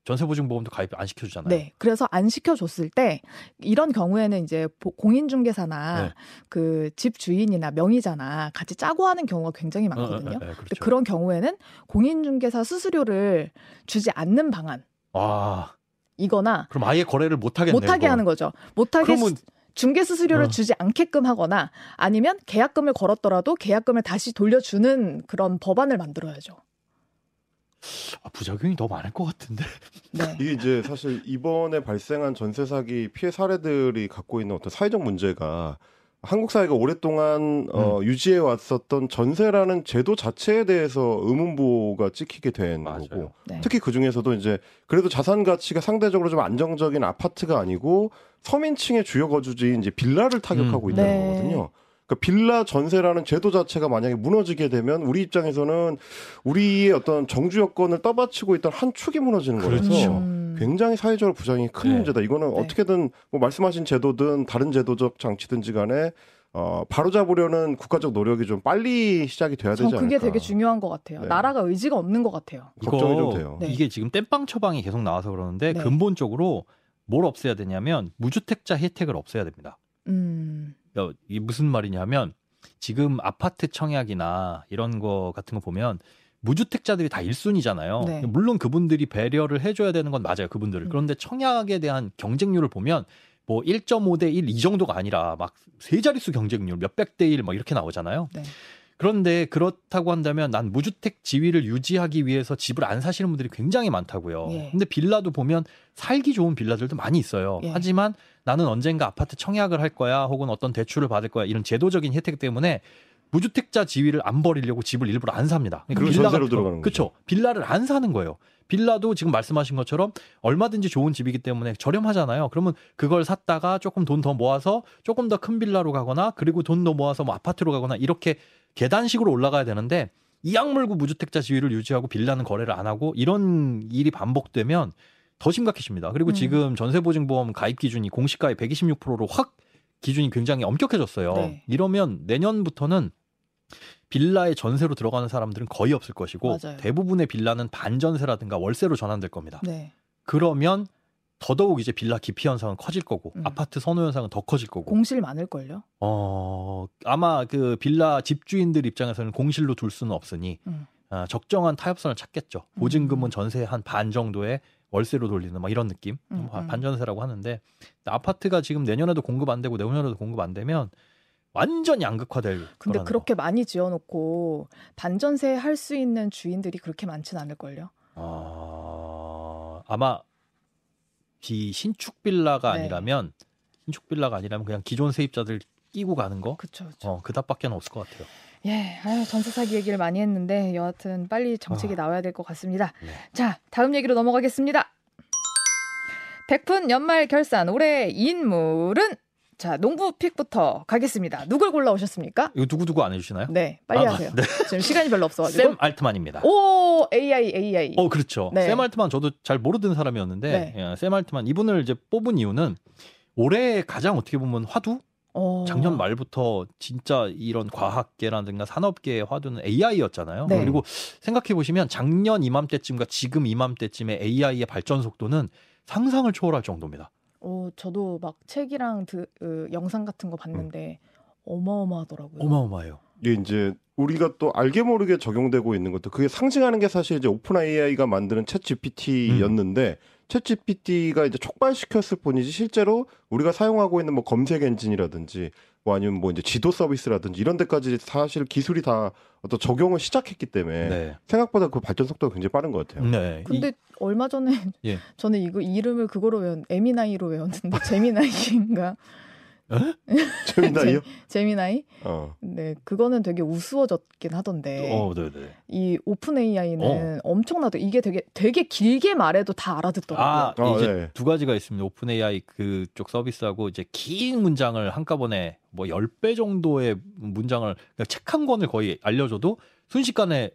전세보증보험도 가입 안 시켜주잖아요. 네. 그래서 안 시켜줬을 때 이런 경우에는 이제 보- 공인중개사나 네. 그집 주인이나 명의자나 같이 짜고 하는 경우가 굉장히 어, 어, 많거든요. 어, 어, 근데 그렇죠. 그런 경우에는 공인중개사 수수료를 주지 않는 방안 아, 이거나 그럼 아예 거래를 못 하겠네요. 못 하게 하는 거죠. 못 하게 그러면 수- 중개 수수료를 어. 주지 않게끔 하거나 아니면 계약금을 걸었더라도 계약금을 다시 돌려주는 그런 법안을 만들어야죠. 아, 부작용이 더 많을 것 같은데. 네. (laughs) 이게 이제 사실 이번에 발생한 전세 사기 피해 사례들이 갖고 있는 어떤 사회적 문제가 한국 사회가 오랫동안 어, 유지해 왔었던 전세라는 제도 자체에 대해서 의문부가 찍히게 된 거고 네. 특히 그 중에서도 이제 그래도 자산 가치가 상대적으로 좀 안정적인 아파트가 아니고 서민층의 주요 거주지인 이제 빌라를 타격하고 음. 있다는 네. 거거든요. 그러니까 빌라 전세라는 제도 자체가 만약에 무너지게 되면 우리 입장에서는 우리의 어떤 정주 여건을 떠받치고 있던 한 축이 무너지는 그렇죠. 거라서 음. 굉장히 사회적으로 부작용이 큰 네. 문제다. 이거는 네. 어떻게든 뭐 말씀하신 제도든 다른 제도적 장치든지 간에 어, 바로 잡으려는 국가적 노력이 좀 빨리 시작이 돼야 되지 전 않을까. 그게 되게 중요한 것 같아요. 네. 나라가 의지가 없는 것 같아요. 걱정이 좀 돼요. 네. 이게 지금 땜빵 처방이 계속 나와서 그러는데 네. 근본적으로 뭘 없애야 되냐면 무주택자 혜택을 없애야 됩니다. 음. 어, 이게 무슨 말이냐면 지금 아파트 청약이나 이런 거 같은 거 보면 무주택자들이 다 1순위잖아요. 네. 물론 그분들이 배려를 해줘야 되는 건 맞아요. 그분들을. 음. 그런데 청약에 대한 경쟁률을 보면 뭐 1.5대 1 이 정도가 아니라 막 세 자릿수 경쟁률 몇백 대 1 막 이렇게 나오잖아요. 네. 그런데 그렇다고 한다면 난 무주택 지위를 유지하기 위해서 집을 안 사시는 분들이 굉장히 많다고요. 예. 근데 빌라도 보면 살기 좋은 빌라들도 많이 있어요. 예. 하지만 나는 언젠가 아파트 청약을 할 거야 혹은 어떤 대출을 받을 거야 이런 제도적인 혜택 때문에 무주택자 지위를 안 버리려고 집을 일부러 안 삽니다. 그리고 전세로 들어가는 그렇죠. 빌라를 안 사는 거예요. 빌라도 지금 말씀하신 것처럼 얼마든지 좋은 집이기 때문에 저렴하잖아요. 그러면 그걸 샀다가 조금 돈 더 모아서 조금 더 큰 빌라로 가거나 그리고 돈 더 모아서 뭐 아파트로 가거나 이렇게 계단식으로 올라가야 되는데 이 악물고 무주택자 지위를 유지하고 빌라는 거래를 안 하고 이런 일이 반복되면 더 심각해집니다. 그리고 음. 지금 전세보증보험 가입 기준이 공시가의 126%로 확 기준이 굉장히 엄격해졌어요. 네. 이러면 내년부터는 빌라에 전세로 들어가는 사람들은 거의 없을 것이고 맞아요. 대부분의 빌라는 반전세라든가 월세로 전환될 겁니다. 네. 그러면 더더욱 이제 빌라 기피 현상은 커질 거고 음. 아파트 선호 현상은 더 커질 거고 공실 많을 걸요? 어 아마 그 빌라 집주인들 입장에서는 공실로 둘 수는 없으니 음. 아, 적정한 타협선을 찾겠죠. 보증금은 전세 한 반 정도의 월세로 돌리는 막 이런 느낌 음, 뭐 음. 반전세라고 하는데 아파트가 지금 내년에도 공급 안 되고 내후년에도 공급 안 되면 완전 양극화될 근데 그렇게 많이 지어놓고 반전세 할 수 있는 주인들이 그렇게 많진 않을 걸요? 거. 어, 아마 비 신축 빌라가 네. 아니라면 신축 빌라가 아니라면 그냥 기존 세입자들 끼고 가는 거 그쵸, 그쵸. 어, 그답밖에는 없을 것 같아요. 예, 아유, 전세 사기 얘기를 많이 했는데 여하튼 빨리 정책이 아. 나와야 될 것 같습니다. 네. 자, 다음 얘기로 넘어가겠습니다. 백푼 연말 결산 올해 인물은 자 농부 픽부터 가겠습니다. 누굴 골라오셨습니까? 이거 누구 누구 안 해주시나요? 네, 빨리 아, 하세요. 네. 지금 시간이 별로 없어가지고. 샘 알트만입니다. 오 AI AI. 어 그렇죠. 네. 샘 알트만 저도 잘 모르던 사람이었는데 네. 예, 샘 알트만 이분을 이제 뽑은 이유는 올해 가장 어떻게 보면 화두 어. 작년 말부터 진짜 이런 과학계라든가 산업계의 화두는 AI였잖아요. 네. 그리고 생각해 보시면 작년 이맘때쯤과 지금 이맘때쯤의 AI의 발전 속도는 상상을 초월할 정도입니다. 어, 저도 막 책이랑 드, 으, 영상 같은 거 봤는데 어마어마하더라고요. 어마어마해요. 이게 이제 우리가 또 알게 모르게 적용되고 있는 것도 그게 상징하는 게 사실 이제 Open AI가 만드는 챗 GPT였는데 챗 GPT가 이제 촉발시켰을 뿐이지 실제로 우리가 사용하고 있는 뭐 검색 엔진이라든지 뭐 아니면 뭐 이제 지도 서비스라든지 이런 데까지 사실 기술이 다 어떤 적용을 시작했기 때문에 네. 생각보다 그 발전 속도가 굉장히 빠른 것 같아요. 네. 근데 얼마 전에 예. 저는 이거 이름을 그거로 외웠 에미나이로 외웠는데 (laughs) Gemini인가 (laughs) 재밌나요? Gemini? 어. 네 그거는 되게 우스워졌긴 하던데 어, 네, 네. 이 Open AI는 엄청나도 이게 되게 되게 길게 말해도 다 알아듣더라고요. 아, 어, 이제 네. 두 가지가 있습니다. Open AI 그쪽 서비스하고 이제 긴 문장을 한꺼번에 뭐 10배 정도의 문장을 책 한 권을 거의 알려줘도 순식간에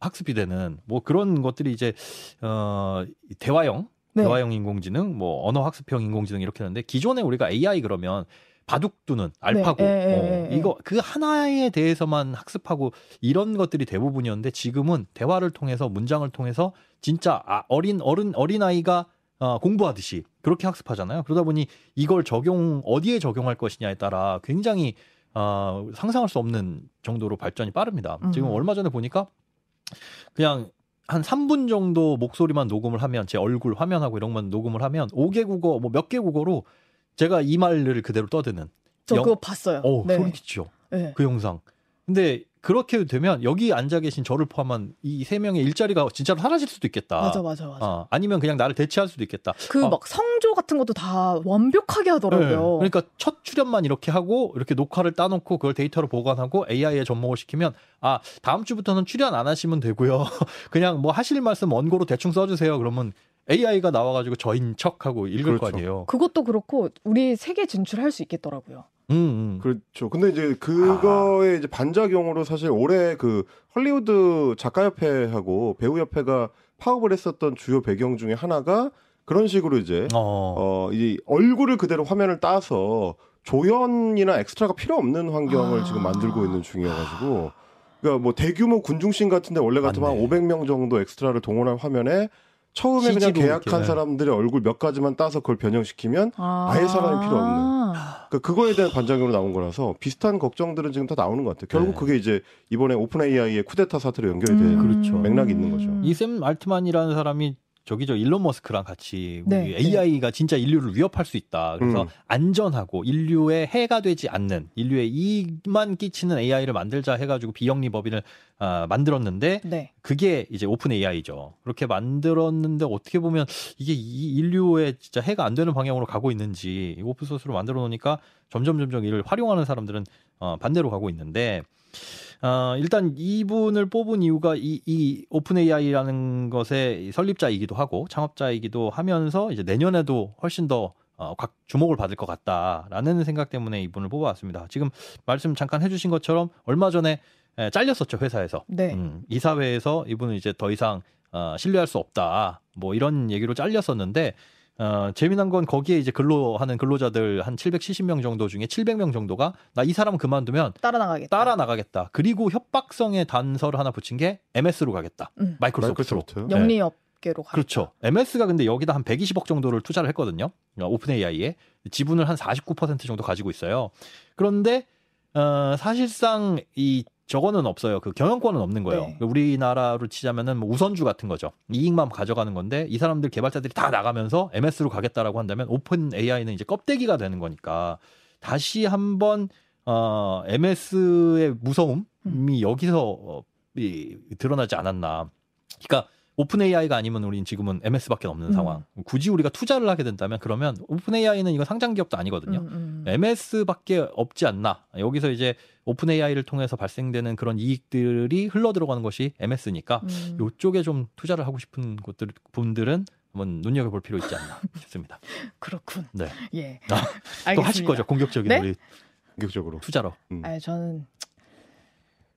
학습이 되는 뭐 그런 것들이 이제 어 대화형 네. 대화형 인공지능, 뭐 언어 학습형 인공지능 이렇게 하는데 기존에 우리가 AI 그러면 바둑두는 알파고 네, 예, 예, 어, 예, 예. 이거 그 하나에 대해서만 학습하고 이런 것들이 대부분이었는데 지금은 대화를 통해서 문장을 통해서 진짜 아, 어린 어른 어린 아이가 어, 공부하듯이 그렇게 학습하잖아요. 그러다 보니 이걸 적용 어디에 적용할 것이냐에 따라 굉장히 어, 상상할 수 없는 정도로 발전이 빠릅니다. 음. 지금 얼마 전에 보니까 그냥 한 3분 정도 목소리만 녹음을 하면 제 얼굴 화면하고 이런 것만 녹음을 하면 5개 국어 뭐 몇 개 국어로 제가 이 말을 그대로 떠드는 저 영- 그거 봤어요. 어, 네. 소름 끼치죠. 네. 그 영상. 근데 그렇게 되면 여기 앉아 계신 저를 포함한 이 세 명의 일자리가 진짜로 사라질 수도 있겠다. 맞아 맞아 맞아. 어, 아니면 그냥 나를 대체할 수도 있겠다. 그 어. 막 성조 같은 것도 다 완벽하게 네. 하더라고요. 그러니까 첫 출연만 이렇게 하고 이렇게 녹화를 따놓고 그걸 데이터로 보관하고 AI에 접목을 시키면 아 다음 주부터는 출연 안 하시면 되고요. (laughs) 그냥 뭐 하실 말씀 원고로 대충 써주세요. 그러면 AI가 나와가지고 저인 척하고 읽을 거 그렇죠. 아니에요. 그것도 그렇고 우리 세계 진출할 수 있겠더라고요. 음, 음. 그렇죠. 근데 이제 그거의 이제 반작용으로 사실 올해 그 헐리우드 작가협회하고 배우협회가 파업을 했었던 주요 배경 중에 하나가 그런 식으로 이제 어. 어, 이 얼굴을 그대로 화면을 따서 조연이나 엑스트라가 필요 없는 환경을 아. 지금 만들고 있는 중이어가지고 그러니까 뭐 대규모 군중씬 같은데 원래 같으면 한 맞네. 500명 정도 엑스트라를 동원한 화면에 처음에 그냥 계약한 이렇게. 사람들의 얼굴 몇 가지만 따서 그걸 변형시키면 아. 아예 사람이 필요 없는. 그러니까 그거에 대한 반작용으로 나온 거라서 비슷한 걱정들은 지금 다 나오는 것 같아요. 결국 네. 그게 이제 이번에 Open AI의 쿠데타 사태로 연결이 된 음. 그렇죠. 맥락이 있는 거죠. 이 샘 알트만이라는 사람이 저기 저 일론 머스크랑 같이 우리 네, AI가 진짜 인류를 위협할 수 있다. 그래서 음. 안전하고 인류의 해가 되지 않는 인류의 이익만 끼치는 AI를 만들자 해가지고 비영리 법인을 아, 만들었는데 네. 그게 이제 Open AI죠. 그렇게 만들었는데 어떻게 보면 이게 이 인류의 진짜 해가 안 되는 방향으로 가고 있는지 오픈 소스로 만들어 놓으니까 점점 점점 이를 활용하는 사람들은 어, 반대로 가고 있는데 어, 일단 이분을 뽑은 이유가 이, 이 Open AI라는 것의 설립자이기도 하고 창업자이기도 하면서 이제 내년에도 훨씬 더 어, 각 주목을 받을 것 같다라는 생각 때문에 이분을 뽑아왔습니다. 지금 말씀 잠깐 해주신 것처럼 얼마 전에 에, 잘렸었죠 회사에서. 네. 음, 이사회에서 이분은 이제 더 이상 어, 신뢰할 수 없다. 뭐 이런 얘기로 잘렸었는데 어, 재미난 건 거기에 이제 근로하는 근로자들 한 770명 정도 중에 700명 정도가 나 이 사람 그만두면 따라 나가겠다. 따라 나가겠다. 그리고 협박성의 단서를 하나 붙인 게 MS로 가겠다. 음. 마이크로소프트로. 마이크로소프트. 영리업계로 가. 그렇죠. MS가 근데 여기다 한 120억 정도를 투자를 했거든요. 어, 오픈 AI에 지분을 한 49% 정도 가지고 있어요. 그런데 어, 사실상 이 저거는 없어요. 그 경영권은 없는 거예요. 네. 우리나라로 치자면은 뭐 우선주 같은 거죠. 이익만 가져가는 건데 이 사람들 개발자들이 다 나가면서 MS로 가겠다라고 한다면 오픈 AI는 이제 껍데기가 되는 거니까 다시 한번 어, MS의 무서움이 여기서 어, 이, 드러나지 않았나. 그러니까 Open AI가 아니면 우리는 지금은 MS밖에 없는 음. 상황. 굳이 우리가 투자를 하게 된다면 그러면 Open AI는 이거 상장 기업도 아니거든요. 음, 음. MS밖에 없지 않나. 여기서 이제 Open AI를 통해서 발생되는 그런 이익들이 흘러 들어가는 것이 MS니까 음. 요쪽에 좀 투자를 하고 싶은 곳들 분들은 한번 눈여겨 볼 필요 있지 않나 (laughs) 싶습니다. 그렇군. 네. 예. 아, 알겠습니다. 또 하실 거죠 공격적인 네? 우리 본격적으로 투자로. 음. 아, 저는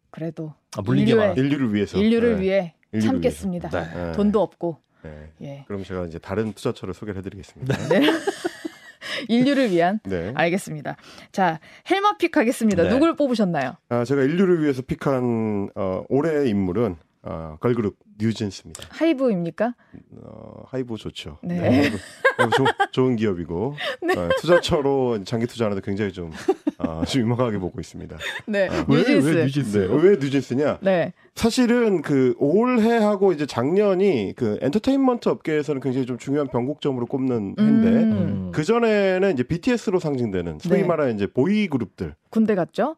그래도 아, 인류의- 말. 인류를 위해서 인류를 네. 위해 인류를 참겠습니다. 위해서. 네. 네. 돈도 없고. 네. 예. 그럼 제가 이제 다른 투자처를 소개를 해드리겠습니다. 네. (laughs) (laughs) 인류를 위한 네. 알겠습니다. 자, 헬마 pick 하겠습니다. 네. 누굴 뽑으셨나요? 아, 제가 인류를 위해서 pick한 어, 올해의 인물은 어, 걸그룹 뉴진스입니다. 하이브입니까? 어, 하이브 좋죠. 네. 하이브, 하이브 좋- 좋은 기업이고 어, 투자처로 장기 투자하는데 굉장히 좀, 어, 좀 유망하게 보고 있습니다. 네. 왜, 뉴진스. 왜 네, 뉴진스요? 왜 뉴진스냐? 네. 사실은 그 올해하고 이제 작년이 그 엔터테인먼트 업계에서는 굉장히 좀 중요한 변곡점으로 꼽는 해인데 음. 그 전에는 이제 BTS로 상징되는 소위 네. 말하는 이제 보이 그룹들 군대 갔죠?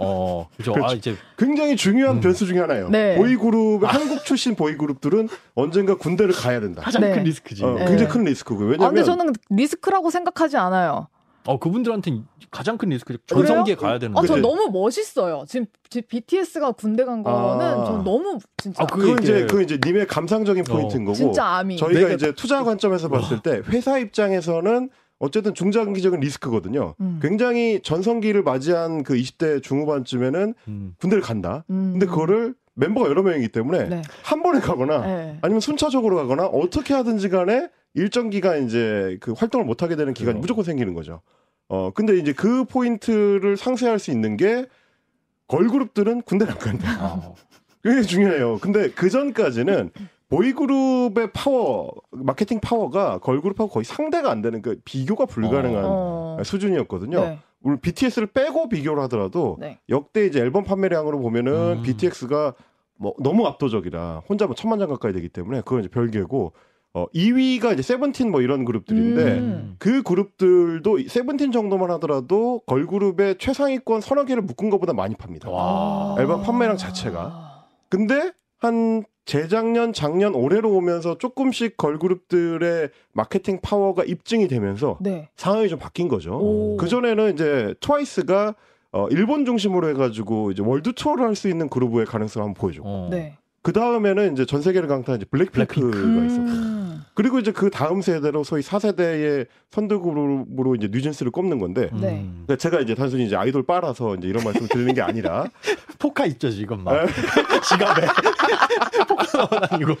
어, 그죠. 아, 그렇죠. 이제 굉장히 중요한 음. 변수 중에 하나예요. 네. 보이 그룹 한국 출신 보이 그룹들은 언젠가 군대를 가야 된다. 가장 네. 큰 리스크지. 어, 네. 굉장히 큰 리스크고요. 아, 왜냐면 근데 저는 리스크라고 생각하지 않아요. 어, 그분들한테 가장 큰. 그래요? 전성기에 가야 되는 아, 전. 너무 멋있어요. 지금 지- BTS가 군대 간 거는 아. 전 너무 진짜 아, 그- 그게 이제 그 이제 님의 감상적인 어. 포인트인 거고 진짜 아미. 저희가 내가- 이제 투자 관점에서 봤을 때 회사 입장에서는 어쨌든 중장기적인 리스크거든요. 음. 굉장히 전성기를 맞이한 그 20대 중후반쯤에는 음. 군대를 간다. 음. 근데 그거를 멤버가 여러 명이기 때문에 네. 한 번에 가거나 네. 아니면 순차적으로 가거나 어떻게 하든지 간에 일정 기간 이제 그 활동을 못 하게 되는 기간이 그래요. 무조건 생기는 거죠. 어 근데 이제 그 포인트를 상쇄할 수 있는 게 걸그룹들은 군대를 안 간다. 아, (laughs) 그게 중요해요. 근데 그 전까지는 보이그룹의 파워, 마케팅 파워가 걸그룹하고 거의 상대가 안 되는 그 비교가 불가능한 어. 수준이었거든요. 네. 우리 BTS를 빼고 비교를 하더라도 네. 역대 이제 앨범 판매량으로 보면은 음. BTS가 뭐 너무 압도적이라 혼자 뭐 천만 장 가까이 되기 때문에 그건 이제 별개고 어 2위가 이제 세븐틴 뭐 이런 그룹들인데 음. 그 그룹들도 세븐틴 정도만 하더라도 걸그룹의 최상위권 서너 개를 묶은 것보다 많이 팝니다. 와. 앨범 판매량 자체가. 근데 한 재작년, 작년, 올해로 오면서 조금씩 걸그룹들의 마케팅 파워가 입증이 되면서 네. 상황이 좀 바뀐 거죠. 오. 그 전에는 이제 트와이스가 어, 일본 중심으로 해가지고 이제 월드 투어를 할 수 있는 그룹의 가능성을 한번 보여줬고 어. 네. 그 다음에는 이제 전 세계를 강타한 이제 블랙핑크가 블랙핑크. 있었고 음. 그리고 이제 그 다음 세대로 소위 4세대의 선두그룹으로 이제 뉴진스를 꼽는 건데 음. 네. 그러니까 제가 이제 단순히 이제 아이돌 빨아서 이제 이런 말씀을 드리는 게 아니라 (laughs) 포카 있죠 지금 막 에? (laughs) 지갑에 (laughs) 포카 넣어다니고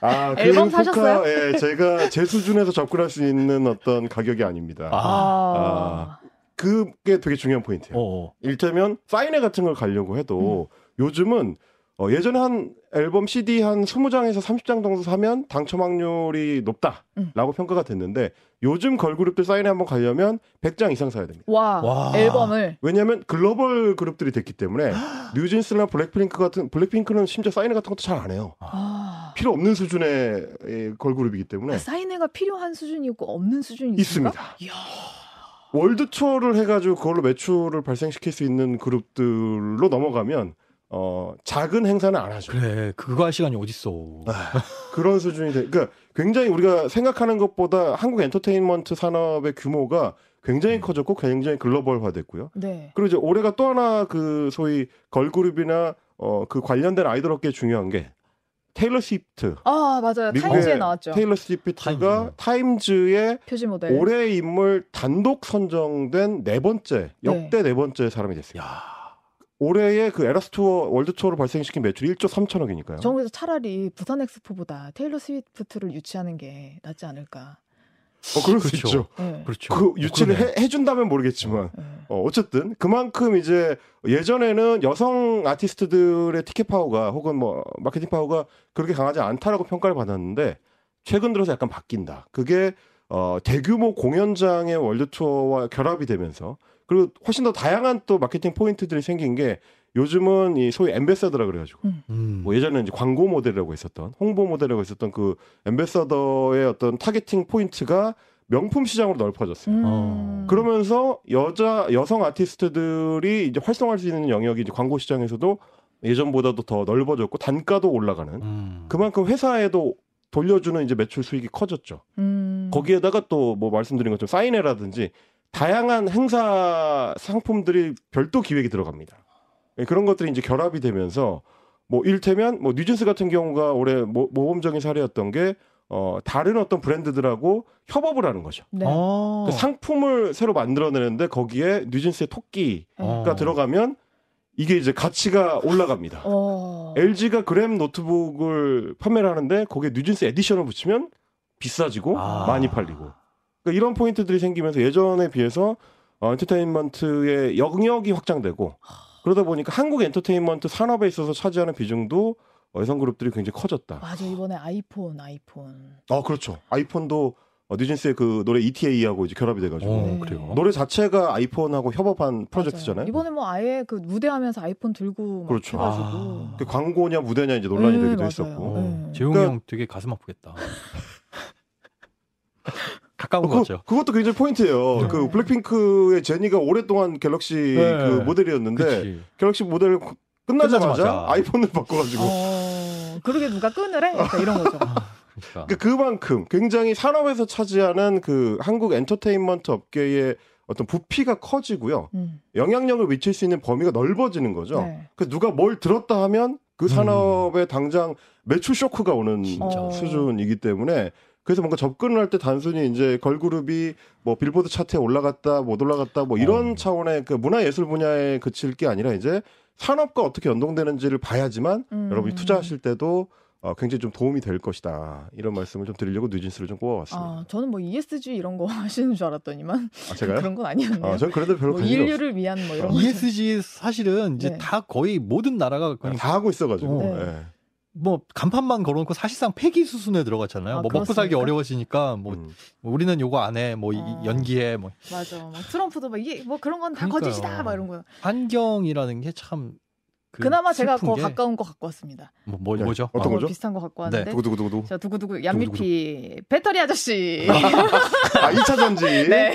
아, 그 앨범 사셨어요? 예, 제가 제 수준에서 접근할 수 있는 어떤 가격이 아닙니다. 아. 그게 되게 중요한 포인트예요. 어. 일테면 사인회 같은 걸 가려고 해도 요즘은 어, 예전에 한 앨범 CD 한 20장에서 30장 정도 사면 당첨 확률이 높다라고 음. 평가가 됐는데 요즘 걸그룹들 사인회 한번 가려면 100장 이상 사야 됩니다. 와, 와. 앨범을 왜냐하면 글로벌 그룹들이 됐기 때문에 (gasps) 뉴진스나 블랙핑크 같은 블랙핑크는 심지어 사인회 같은 것도 잘 안 해요. 아. 필요 없는 수준의 예, 걸그룹이기 때문에 아, 사인회가 필요한 수준이 있고 없는 수준이 있습니다. 있습니까? 이야. 월드 투어를 해가지고 그걸로 매출을 발생시킬 수 있는 그룹들로 넘어가면 어 작은 행사는 안 하죠. 그래 그거 할 시간이 어딨어 그런 수준이 돼. 그러니까 굉장히 우리가 생각하는 것보다 한국 엔터테인먼트 산업의 규모가 굉장히 커졌고 굉장히 글로벌화됐고요. 네. 그리고 이제 올해가 또 하나 그 소위 걸그룹이나 어 그 관련된 아이돌 업계에 중요한 게 테일러 스위프트. 아, 맞아요. 타임즈에 나왔죠. 테일러 스위프트가 타임즈의 표지 모델. 올해의 인물 단독 선정된 네 번째 역대 네, 번째 사람이 됐어요. 야 올해의 그 Eras Tour 월드 투어를 발생시킨 매출이 1조 3천억이니까요. 저 그래서 차라리 부산 엑스포보다 테일러 스위프트를 유치하는 게 낫지 않을까. 어, 그럴 수 그렇죠. 있죠. 네. 그렇죠 그 유치를 그러네. 해, 해준다면 모르겠지만 네. 어, 어쨌든 그만큼 이제 예전에는 여성 아티스트들의 티켓 파워가 혹은 뭐 마케팅 파워가 그렇게 강하지 않다라고 평가를 받았는데 최근 들어서 약간 바뀐다. 그게 어, 대규모 공연장의 월드 투어와 결합이 되면서 그리고 훨씬 더 다양한 또 마케팅 포인트들이 생긴 게 요즘은 이 소위 ambassador라 그래가지고 음. 뭐 예전에는 이제 광고 모델이라고 있었던 홍보 모델이라고 있었던 그 ambassador의 어떤 targeting 포인트가 명품 시장으로 넓어졌어요. 음. 어. 그러면서 여자 여성 아티스트들이 이제 활성화할 수 있는 영역이 이제 광고 시장에서도 예전보다도 더 넓어졌고 단가도 올라가는 음. 그만큼 회사에도 돌려주는 이제 매출 수익이 커졌죠. 음. 거기에다가 또 뭐 말씀드린 것처럼 사인회라든지 다양한 행사 상품들이 별도 기획이 들어갑니다. 예, 그런 것들이 이제 결합이 되면서 뭐 일테면 뭐 뉴진스 같은 경우가 올해 모, 모범적인 사례였던 게 어, 다른 어떤 브랜드들하고 협업을 하는 거죠. 네. 어. 그 상품을 새로 만들어내는데 거기에 뉴진스의 토끼가 어. 들어가면 이게 이제 가치가 올라갑니다. 어. LG가 그램 노트북을 판매를 하는데 거기에 뉴진스 edition을 붙이면 비싸지고 아. 많이 팔리고 그러니까 이런 포인트들이 생기면서 예전에 비해서 어, 엔터테인먼트의 영역이 확장되고 그러다 보니까 한국 엔터테인먼트 산업에 있어서 차지하는 비중도 어, 여성 그룹들이 굉장히 커졌다. 맞아 이번에 아이폰 아이폰. 어 그렇죠. 아이폰도 어, 뉴진스의 그 노래 ETA하고 이제 결합이 돼가지고 어, 네. 그래요. 노래 자체가 아이폰하고 협업한 프로젝트잖아요. 맞아요. 이번에 뭐 아예 그 무대하면서 아이폰 들고 막 그렇죠. 해가지고. 아. 그 광고냐 무대냐 이제 논란이 네, 되기도 맞아요. 했었고. 어, 네. 재용이 그러니까- 형 되게 가슴 아프겠다. 가까운 어, 거죠. 그, 그것도 굉장히 포인트예요. 네. 그 블랙핑크의 제니가 오랫동안 갤럭시 네. 그 모델이었는데 그치. 갤럭시 모델 끝나자마자, 끝나자마자. 아이폰을 바꿔가지고 어, 그러게 누가 끊으래? 약간 이런 거죠. 그러니까. 그 그만큼 굉장히 산업에서 차지하는 그 한국 엔터테인먼트 업계의 어떤 부피가 커지고요. 음. 영향력을 미칠 수 있는 범위가 넓어지는 거죠. 네. 그 누가 뭘 들었다 하면 그 음. 산업에 당장 매출 쇼크가 오는 진짜. 수준이기 때문에 그래서 뭔가 접근을 할 때 단순히 이제 걸그룹이 뭐 빌보드 차트에 올라갔다 못 올라갔다 뭐 이런 어. 차원의 그 문화 예술 분야에 그칠 게 아니라 이제 산업과 어떻게 연동되는지를 봐야지만 음. 여러분이 투자하실 때도 어, 굉장히 좀 도움이 될 것이다 이런 말씀을 좀 드리려고 뉴진스를 좀 꼽아봤습니다. 아, 저는 뭐 ESG 이런 거 (laughs) 하시는 줄 알았더니만 아, 제가요? 그런 건 아니었네요. 아, 전 그래도 별로 뭐. 인류를 위한 뭐 이런 거. ESG 사실은 이제 네. 다 거의 모든 나라가 그냥 다 하고 있어가지고. 네. 예. 뭐 간판만 걸어놓고 사실상 폐기 수순에 들어갔잖아요. 아, 뭐 먹고 살기 그렇습니까? 어려워지니까 뭐 음. 우리는 요거 안 해, 뭐 이- 어. 연기해, 뭐 맞아. 막 트럼프도 막 이게 뭐 그런 건 다. 거짓이다 막 이런 거. 환경이라는 게 참 그 그나마 제가 더 게 가까운 거 갖고 왔습니다. 뭐, 뭐 네. 뭐죠? 어떤 아, 거죠? 비슷한 거 갖고 네. 왔는데. 두구두구두구. 자 두구두구 얀미피 배터리 아저씨. (laughs) 아, 2차 전지. (laughs) 네. 네,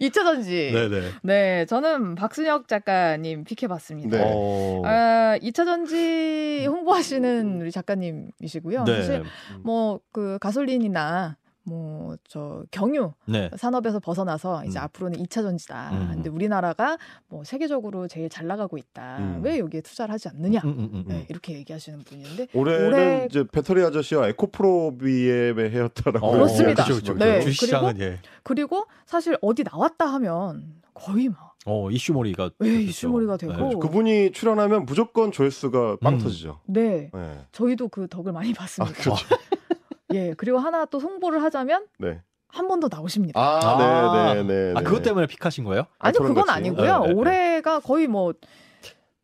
2차 전지. 네, 네. 네, 저는 박순혁 작가님 픽해 봤습니다. 네. 어, 아, 2차 전지 홍보하시는 우리 작가님이시고요. 네, 사실 뭐 그 가솔린이나 뭐 저 경유 네. 산업에서 벗어나서 이제 음. 앞으로는 2차 전지다. 음. 근데 우리나라가 뭐 세계적으로 제일 잘 나가고 있다. 음. 왜 여기에 투자를 하지 않느냐? 음, 음, 음, 네, 음. 이렇게 얘기하시는 분인데 올해는 올해- 이제 배터리 아저씨와 에코프로 BM의 헤어타라고. 어, 그렇습니다. 그렇죠, 그렇죠. 네, 주시장은 예. 그리고 사실 어디 나왔다 하면 거의 막 어 이슈몰이가 예, 됐죠. 이슈몰이가 되고. 네. 그분이 출연하면 무조건 조회수가 빵 음. 터지죠. 네, 네. 저희도 그 덕을 많이 아, 봤습니다. 그렇죠. (laughs) 예, 그리고 하나 또 홍보를 하자면 네. 한 번 더 나오십니다. 아, 아. 네, 네, 네. 아 그것 때문에 픽하신 거예요? 아니요, 저런 그건 거지. 아니고요. 네, 네, 네. 올해가 거의 뭐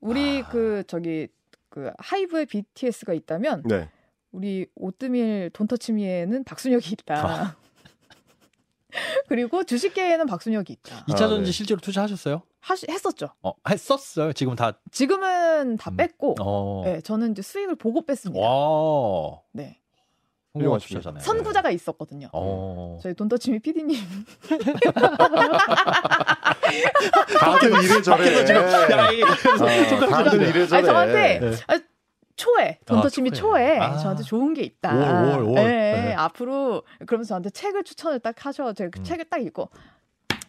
우리 아. 그 저기 그 하이브의 BTS가 있다면 네. 우리 오뜨밀 돈터치미에는 박순혁이 있다. 아. (laughs) 그리고 주식계에는 박순혁이 있다. 2차 아, 전지 네. 실제로 투자하셨어요? 하시, 했었죠. 어 했었어요. 지금 다 지금은 다 음. 뺐고, 어. 네, 저는 이제 수익을 보고 뺐습니다. 와. 네, 훌륭한. 투자잖아요. 선구자가 있었거든요. 어. 저희 돈터치미 PD님 (laughs) 다들 이래저래. 밖에서 지금 야, 이- 아, 다들 이래저래. 아니, 저한테 네. 아, 초에 돈터치미 아, 초에. 초에 아. 저한테 좋은 게 있다. 월, 월, 월. 네, 네. 앞으로 그러면서 저한테 책을 추천을 딱 하셔. 제가 그 음. 책을 딱 읽고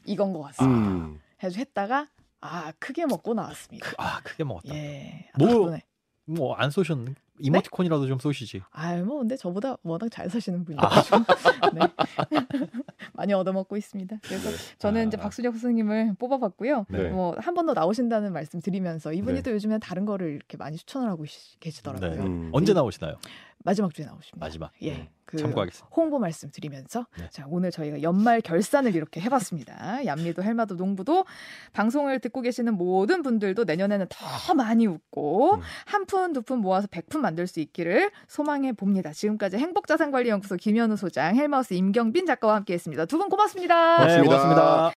이건 것 같습니다. 음. 해서 했다가 아 크게 먹고 나왔습니다. 아 크게 먹었다. 예. 뭐- 덕분에. 뭐안 쏘셨는? 이모티콘이라도 좀 쏘시지. 아유 뭐 근데 저보다 워낙 잘 사시는 아. 분이어가지고 (laughs) 네. (laughs) 많이 얻어먹고 있습니다. 그래서 저는 이제 아. 박순혁 선생님을 뽑아봤고요. 네. 뭐한 번 더 나오신다는 말씀 드리면서 이분이 네. 또 요즘에 다른 거를 이렇게 많이 추천을 하고 계시- 계시더라고요. 네. 음. 언제 나오시나요? 마지막 주에 나오십니다. 마지막. 예. 음, 그 참고하겠습니다. 홍보 말씀 드리면서 네. 자 오늘 저희가 연말 결산을 이렇게 해봤습니다. 얌미도 헬마도 농부도 방송을 듣고 계시는 모든 분들도 내년에는 더 많이 웃고 음. 한푼 두 푼 모아서 백 푼 만들 수 있기를 소망해 봅니다. 지금까지 행복자산관리연구소 김현우 소장, 헬마우스 임경빈 작가와 함께했습니다. 두 분 고맙습니다. 고맙습니다. 네, 고맙습니다.